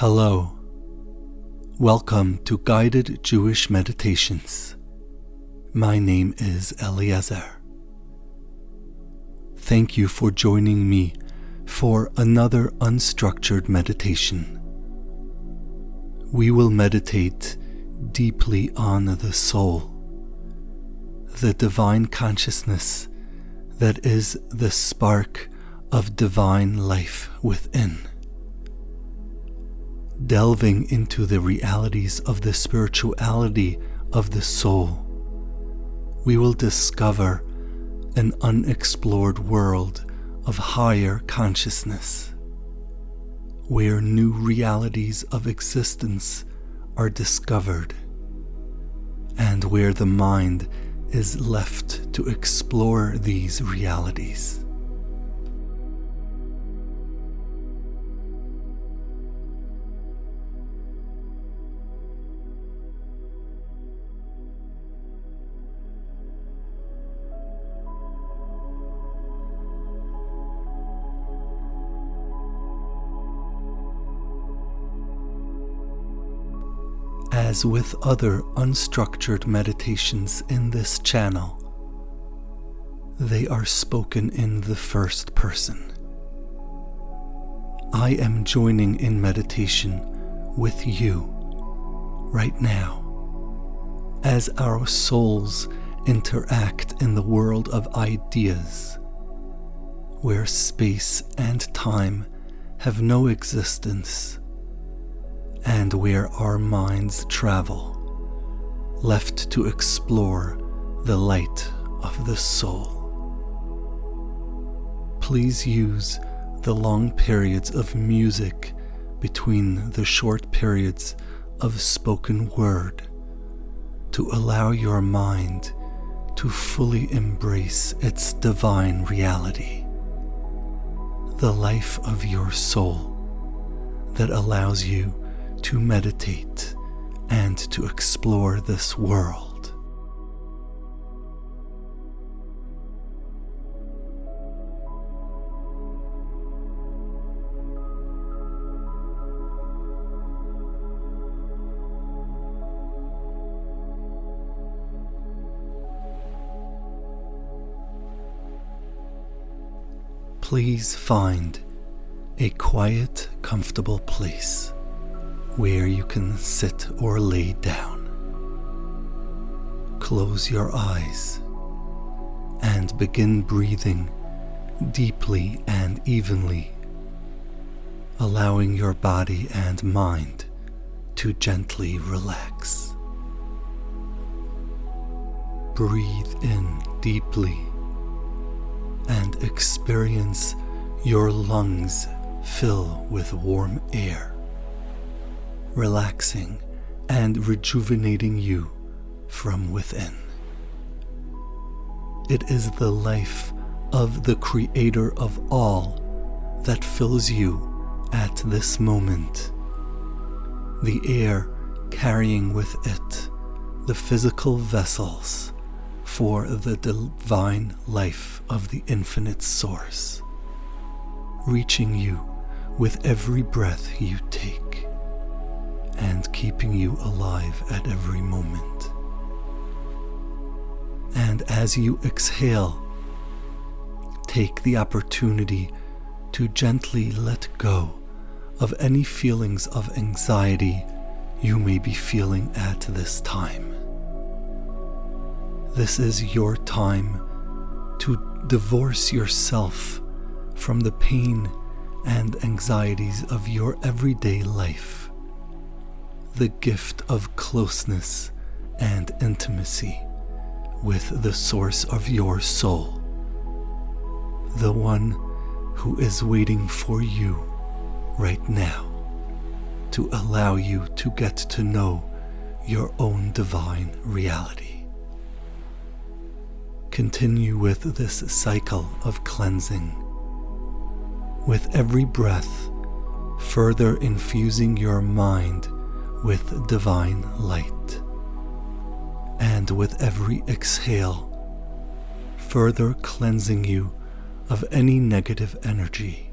Hello. Welcome to Guided Jewish Meditations. My name is Eliezer. Thank you for joining me for another unstructured meditation. We will meditate deeply on the soul, the divine consciousness that is the spark of divine life within delving into the realities of the spirituality of the soul, we will discover an unexplored world of higher consciousness, where new realities of existence are discovered, and where the mind is left to explore these realities. As with other unstructured meditations in this channel, they are spoken in the first person. I am joining in meditation with you right now as our souls interact in the world of ideas, where space and time have no existence and where our minds travel, left to explore the light of the soul. Please use the long periods of music between the short periods of spoken word to allow your mind to fully embrace its divine reality, the life of your soul that allows you to meditate and to explore this world. Please find a quiet, comfortable place where you can sit or lay down. Close your eyes and begin breathing deeply and evenly, allowing your body and mind to gently relax. Breathe in deeply and experience your lungs fill with warm air relaxing and rejuvenating you from within. It is the life of the Creator of all that fills you at this moment. The air carrying with it the physical vessels for the divine life of the infinite source, reaching you with every breath you take and keeping you alive at every moment. And as you exhale, take the opportunity to gently let go of any feelings of anxiety you may be feeling at this time. This is your time to divorce yourself from the pain and anxieties of your everyday life the gift of closeness and intimacy with the source of your soul, the one who is waiting for you right now to allow you to get to know your own divine reality. Continue with this cycle of cleansing. With every breath, further infusing your mind with divine light. And with every exhale, further cleansing you of any negative energy,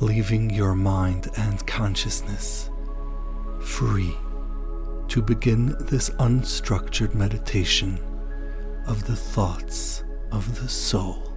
leaving your mind and consciousness free to begin this unstructured meditation of the thoughts of the soul.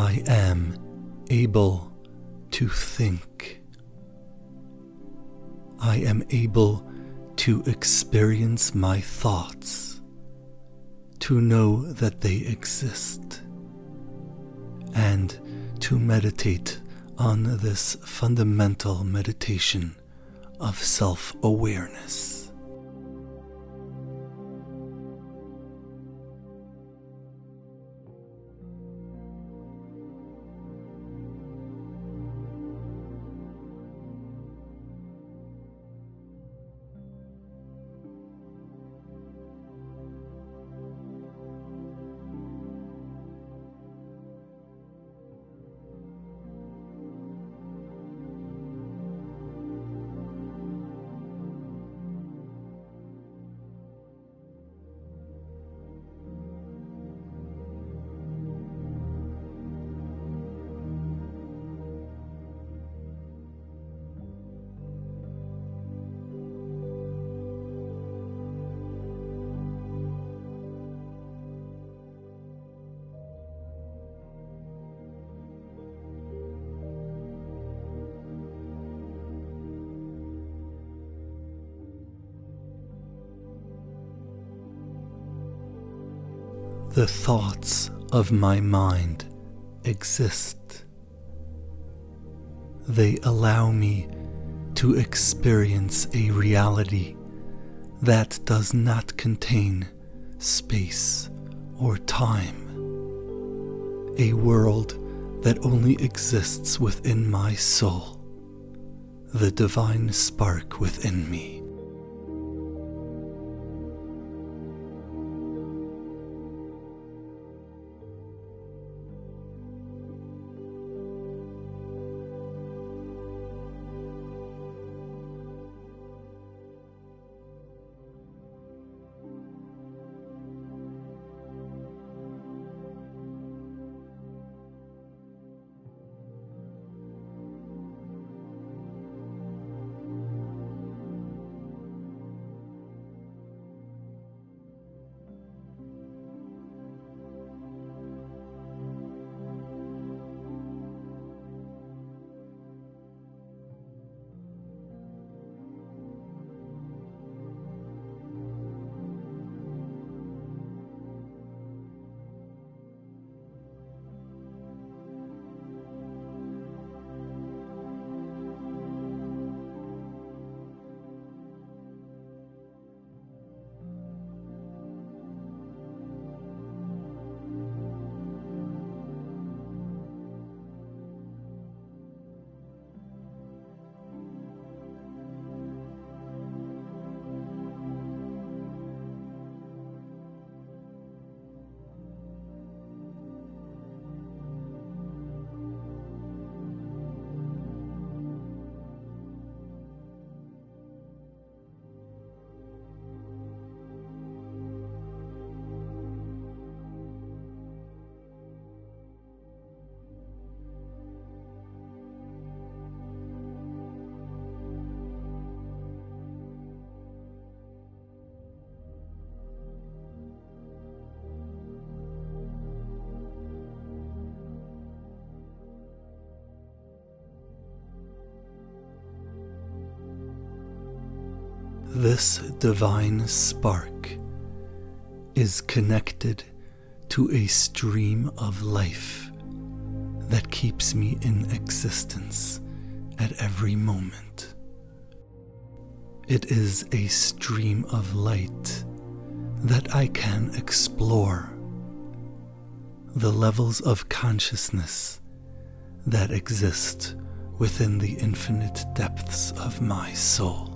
I am able to think. I am able to experience my thoughts, to know that they exist, and to meditate on this fundamental meditation of self awareness. The thoughts of my mind exist. They allow me to experience a reality that does not contain space or time. A world that only exists within my soul, the divine spark within me. This divine spark is connected to a stream of life that keeps me in existence at every moment. It is a stream of light that I can explore. The levels of consciousness that exist within the infinite depths of my soul.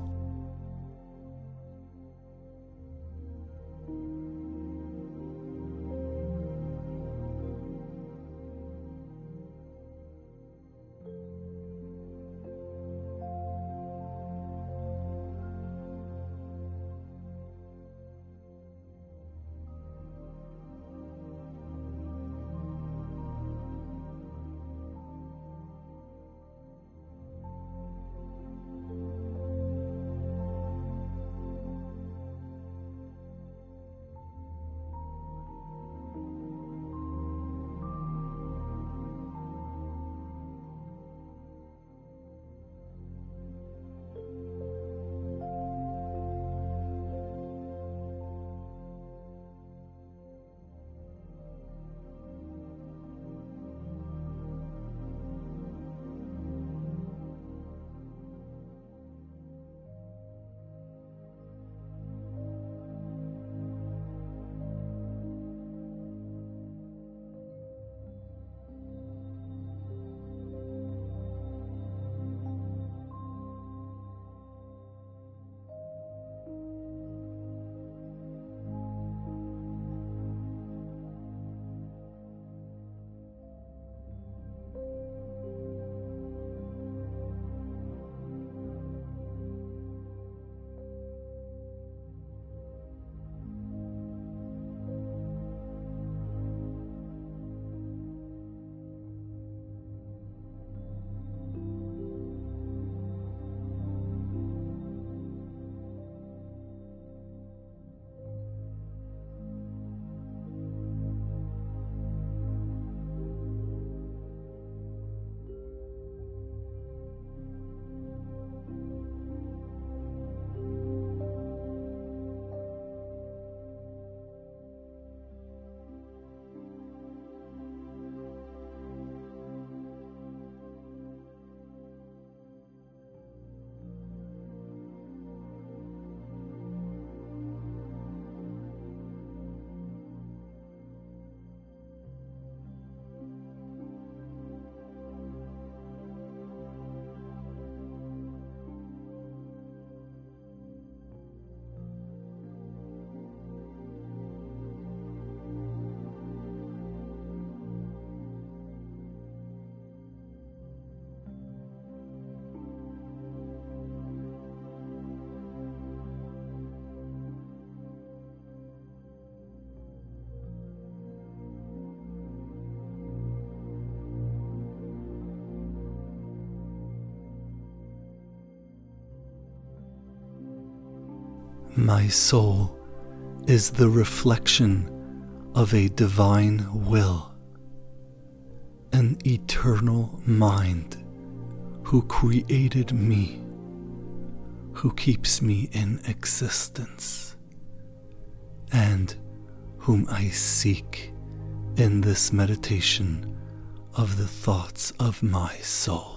My soul is the reflection of a divine will, an eternal mind who created me, who keeps me in existence, and whom I seek in this meditation of the thoughts of my soul.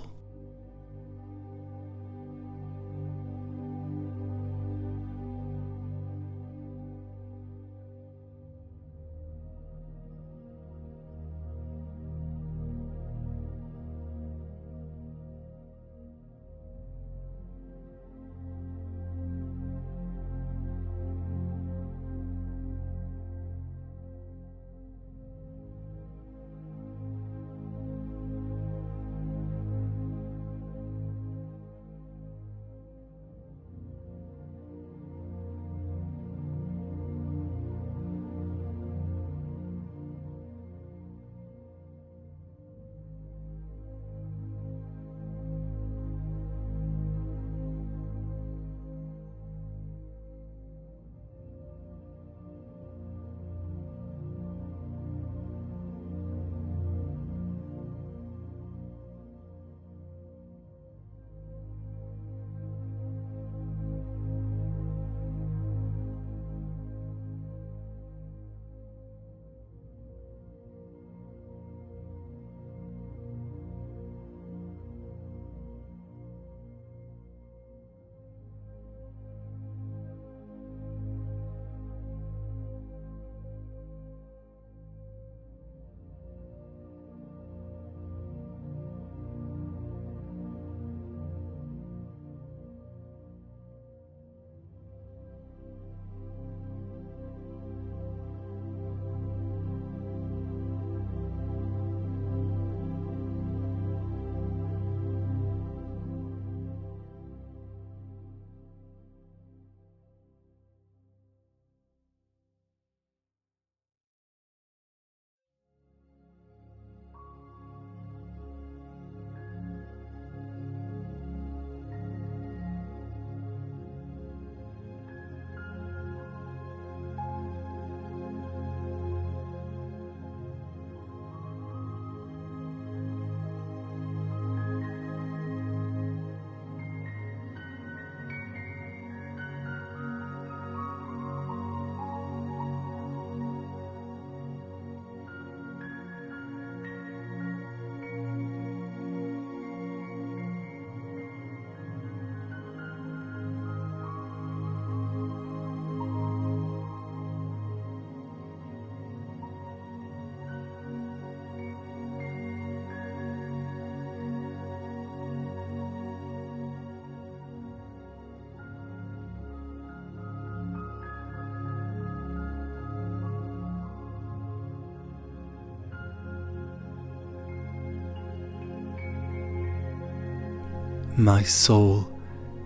My soul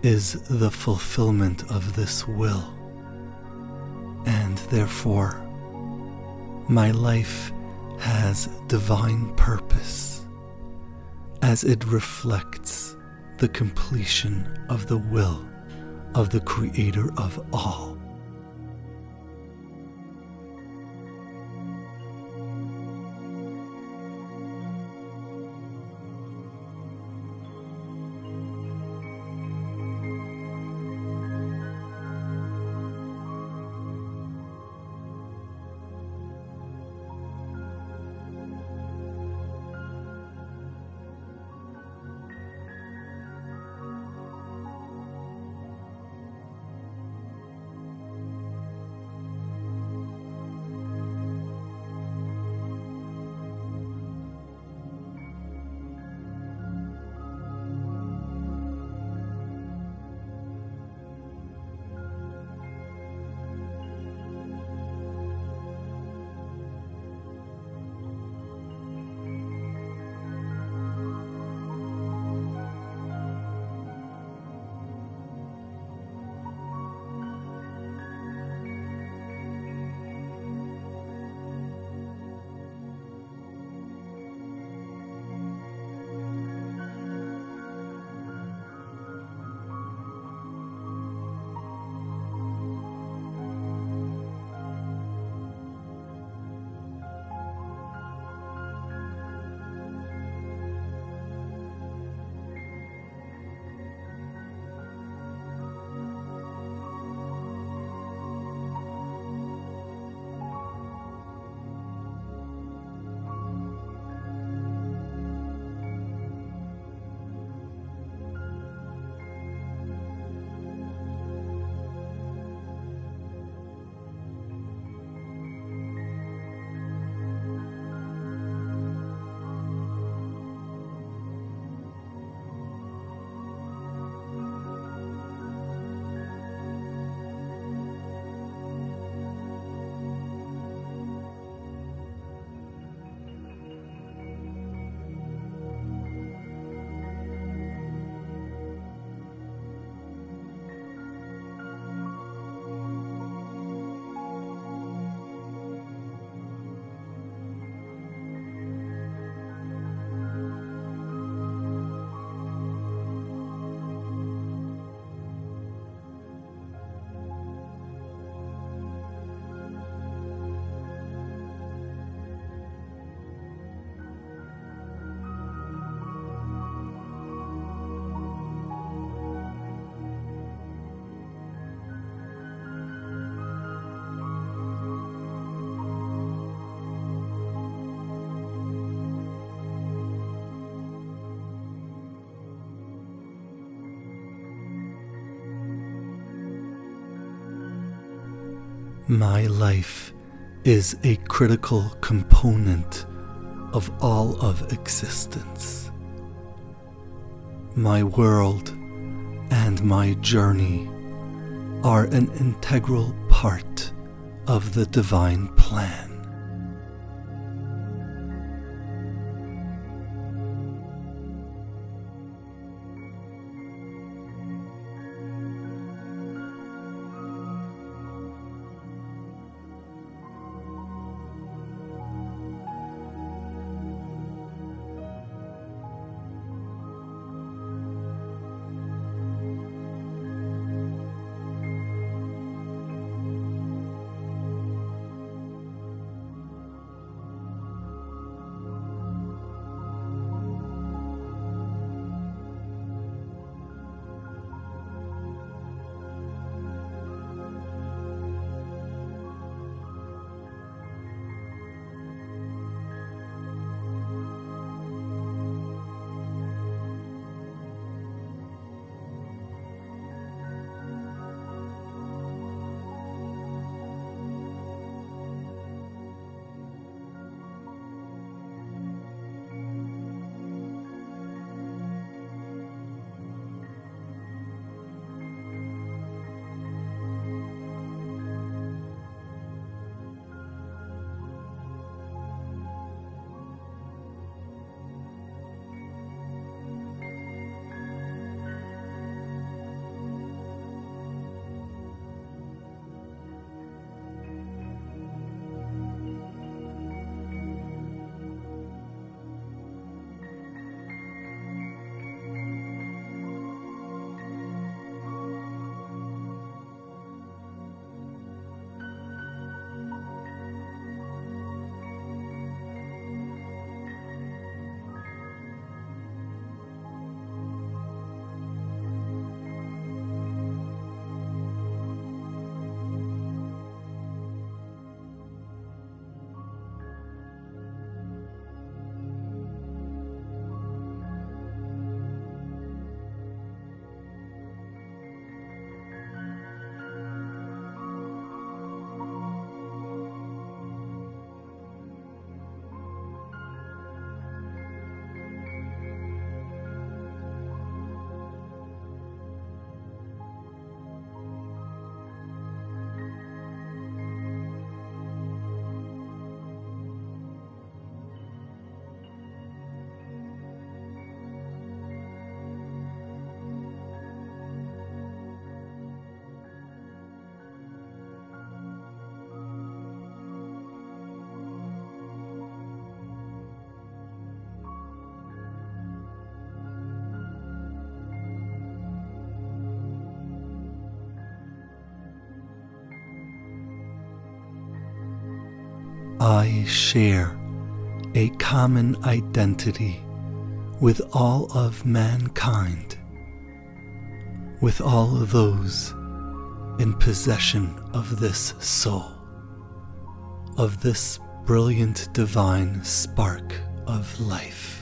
is the fulfillment of this will, and therefore my life has divine purpose as it reflects the completion of the will of the Creator of all. My life is a critical component of all of existence. My world and my journey are an integral part of the divine plan. I share a common identity with all of mankind, with all of those in possession of this soul, of this brilliant divine spark of life.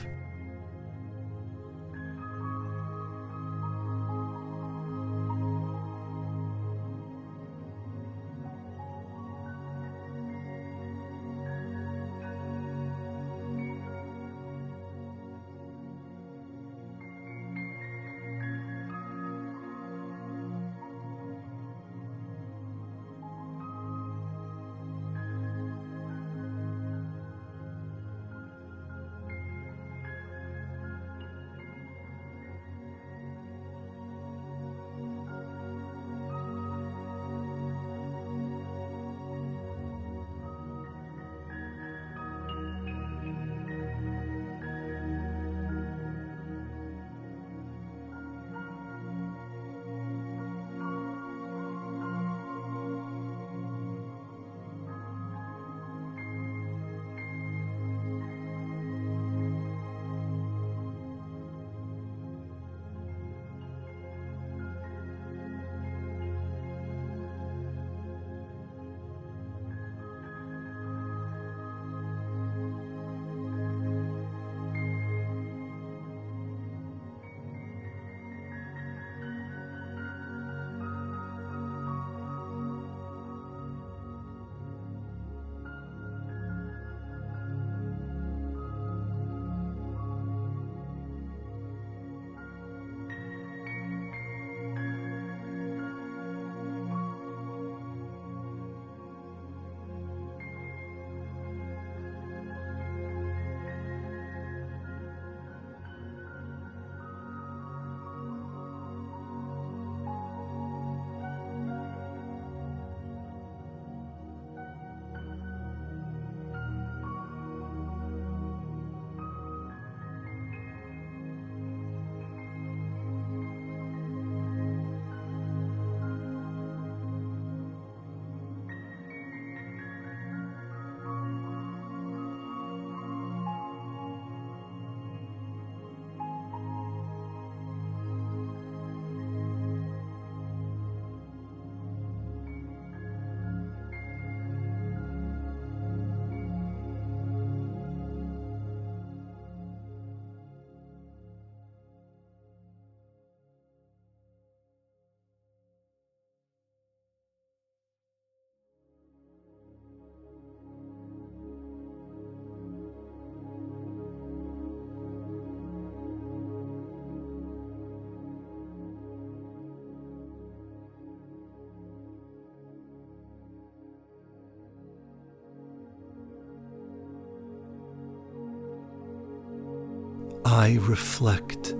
I reflect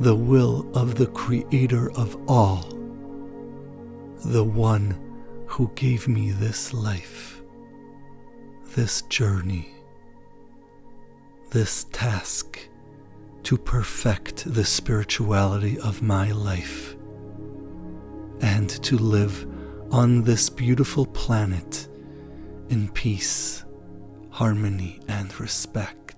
the will of the Creator of all, the one who gave me this life, this journey, this task to perfect the spirituality of my life and to live on this beautiful planet in peace, harmony, and respect.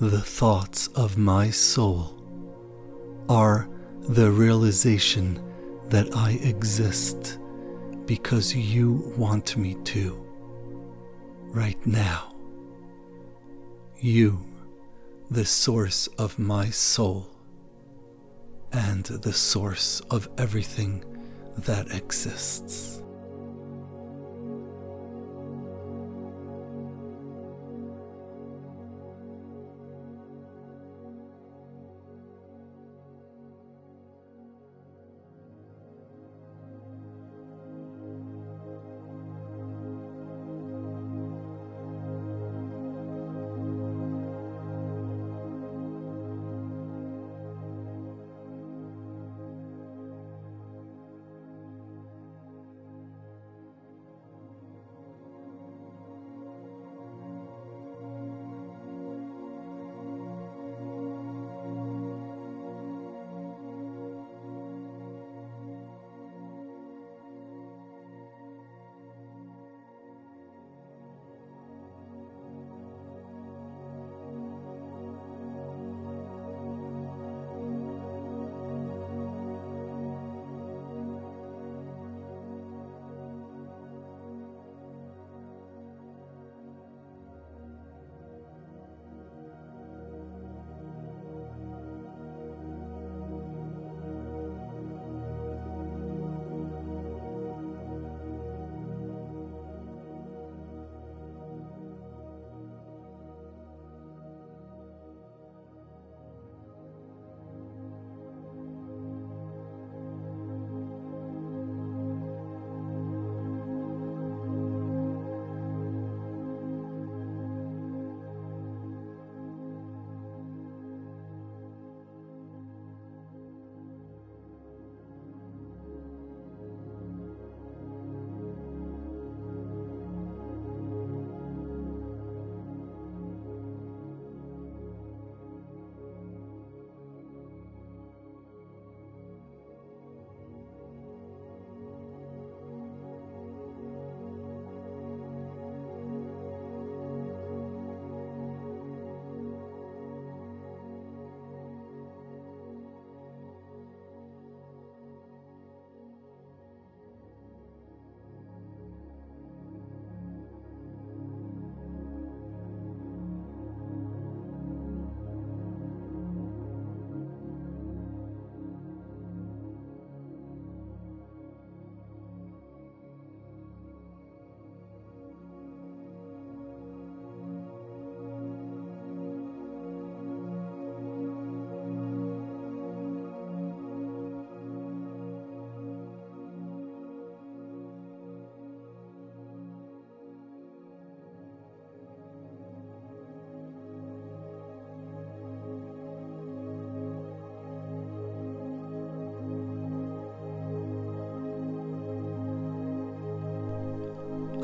The thoughts of my soul are the realization that I exist because you want me to, right now. You, the source of my soul, and the source of everything that exists.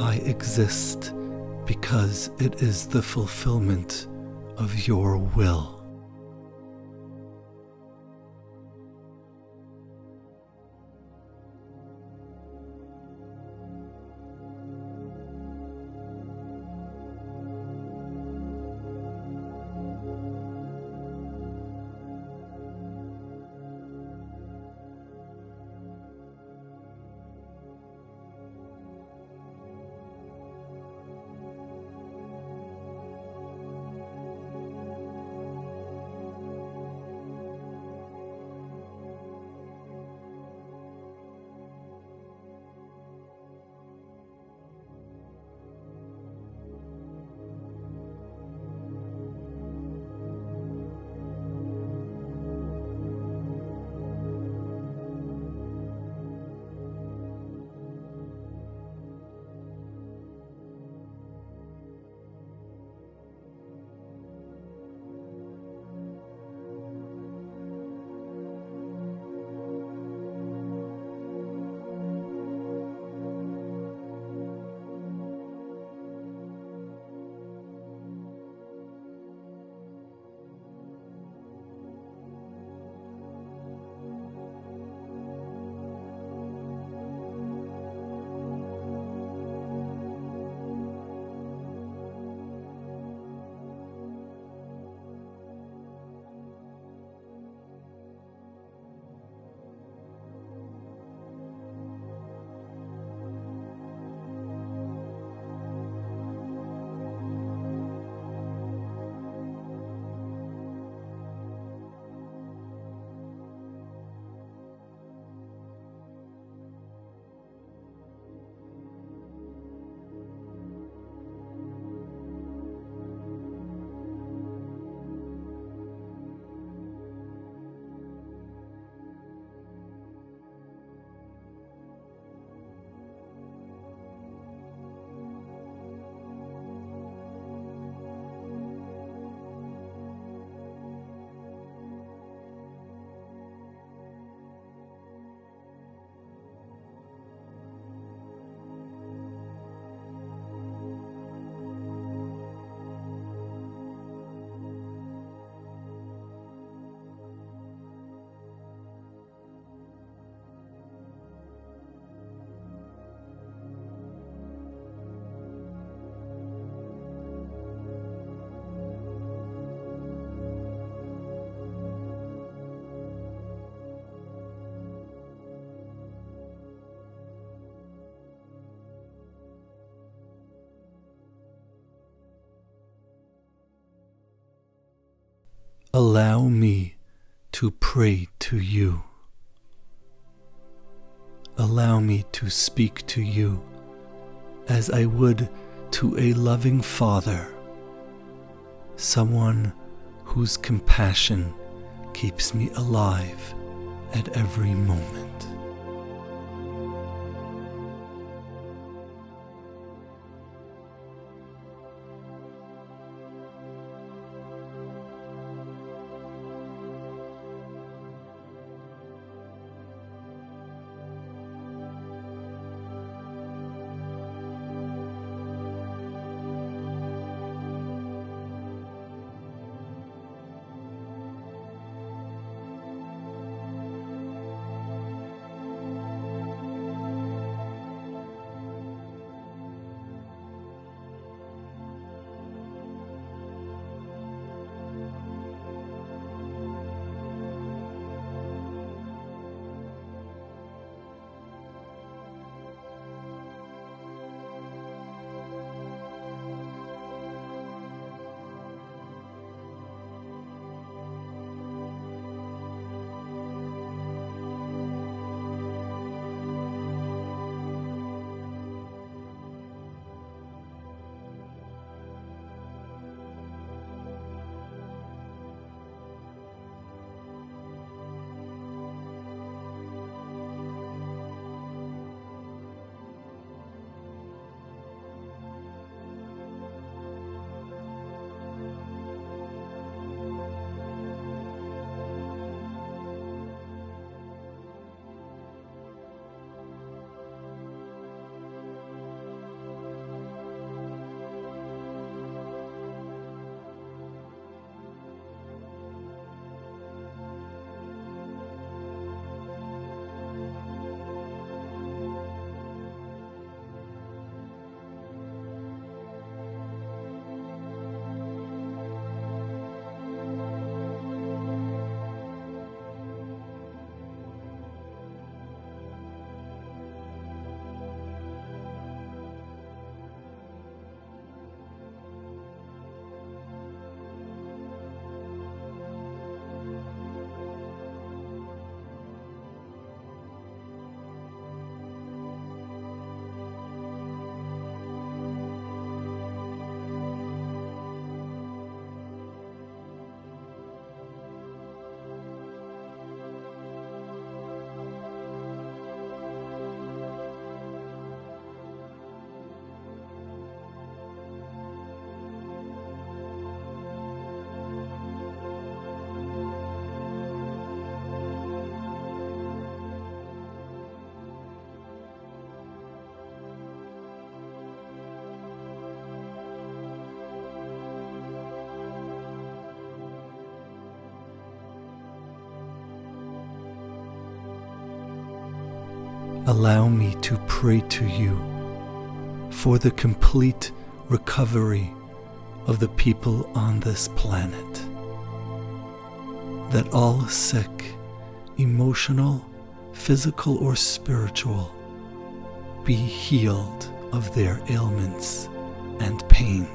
I exist because it is the fulfillment of your will. Allow me to pray to you. Allow me to speak to you as I would to a loving Father, someone whose compassion keeps me alive at every moment. Allow me to pray to you for the complete recovery of the people on this planet. That all sick, emotional, physical, or spiritual, be healed of their ailments and pain.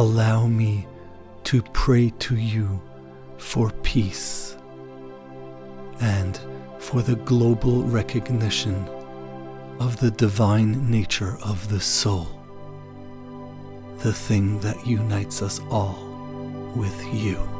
Allow me to pray to you for peace and for the global recognition of the divine nature of the soul, the thing that unites us all with you.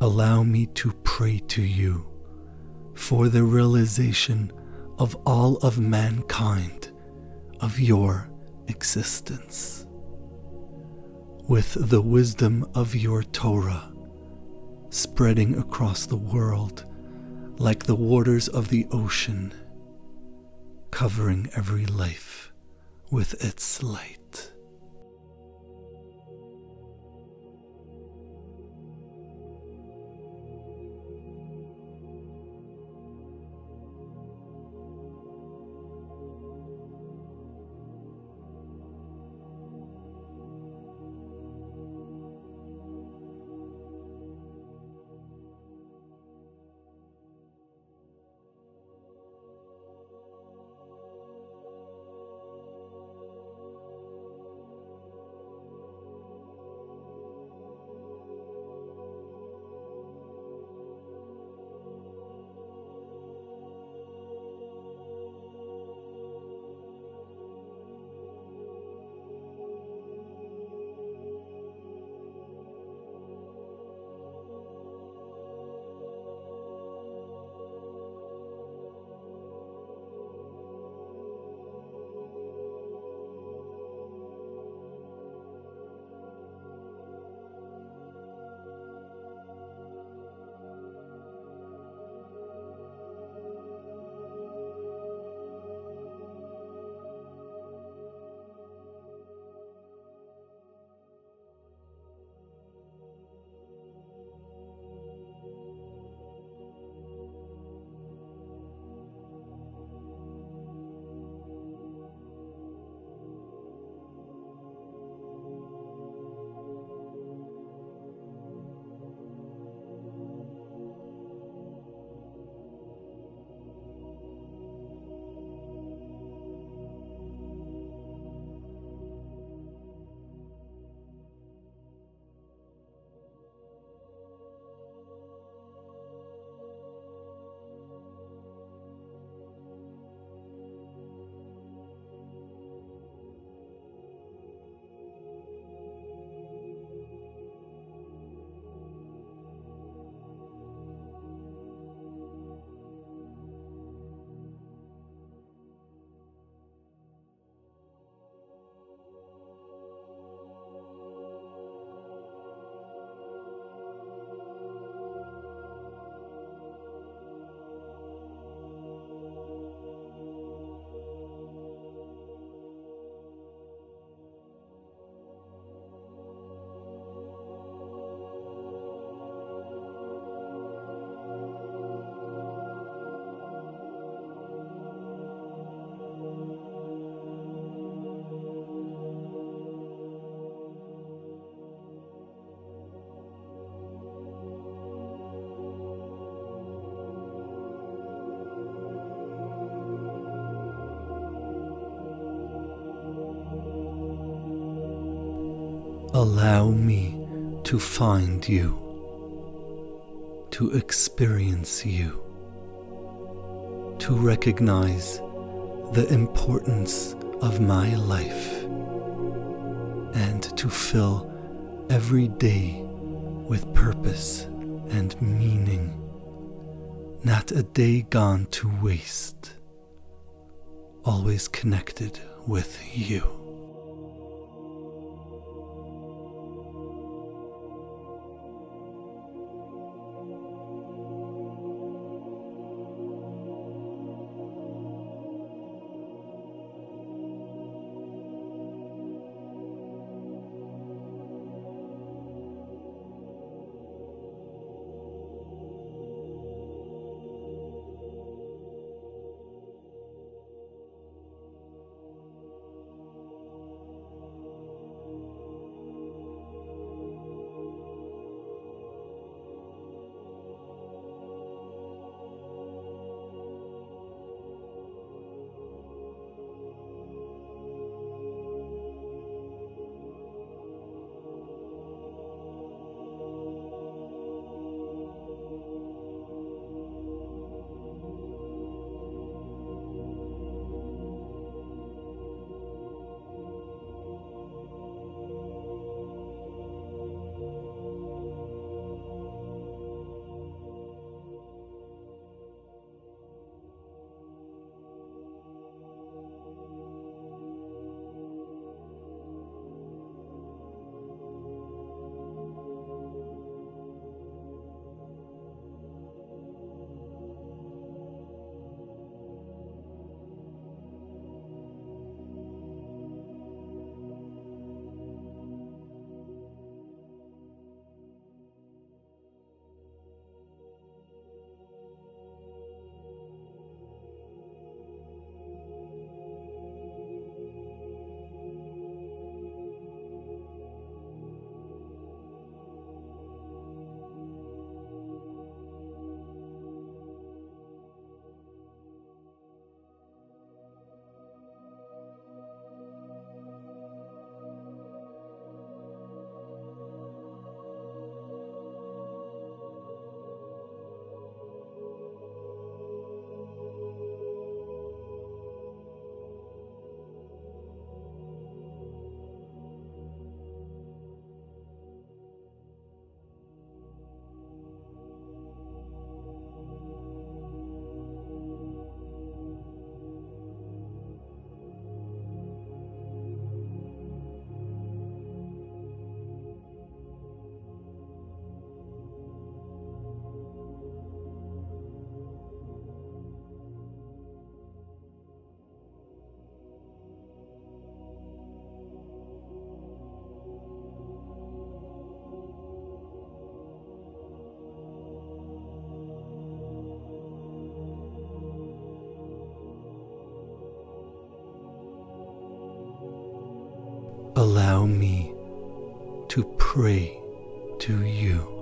Allow me to pray to you for the realization of all of mankind of your existence. With the wisdom of your Torah spreading across the world like the waters of the ocean, covering every life with its light. Allow me to find you, to experience you, to recognize the importance of my life, and to fill every day with purpose and meaning, not a day gone to waste, always connected with you. Allow me to pray to you.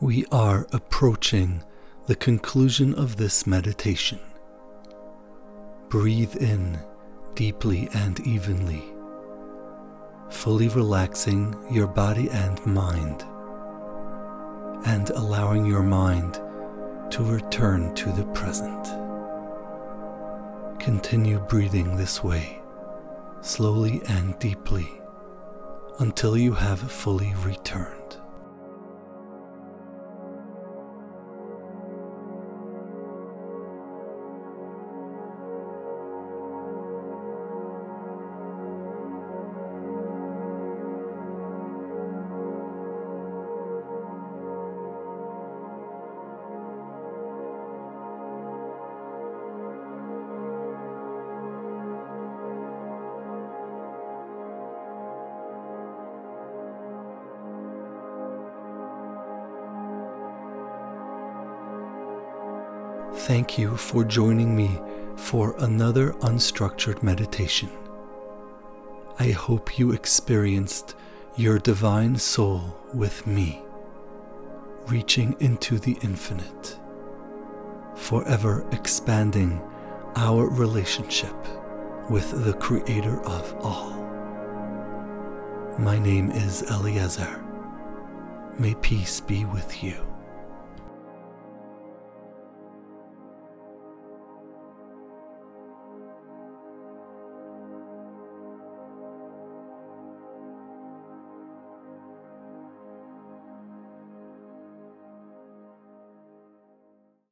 We are approaching the conclusion of this meditation. Breathe in deeply and evenly, fully relaxing your body and mind, and allowing your mind to return to the present. Continue breathing this way, slowly and deeply, until you have fully returned. Thank you for joining me for another unstructured meditation. I hope you experienced your divine soul with me, reaching into the infinite, forever expanding our relationship with the Creator of all. My name is Eliezer. May peace be with you.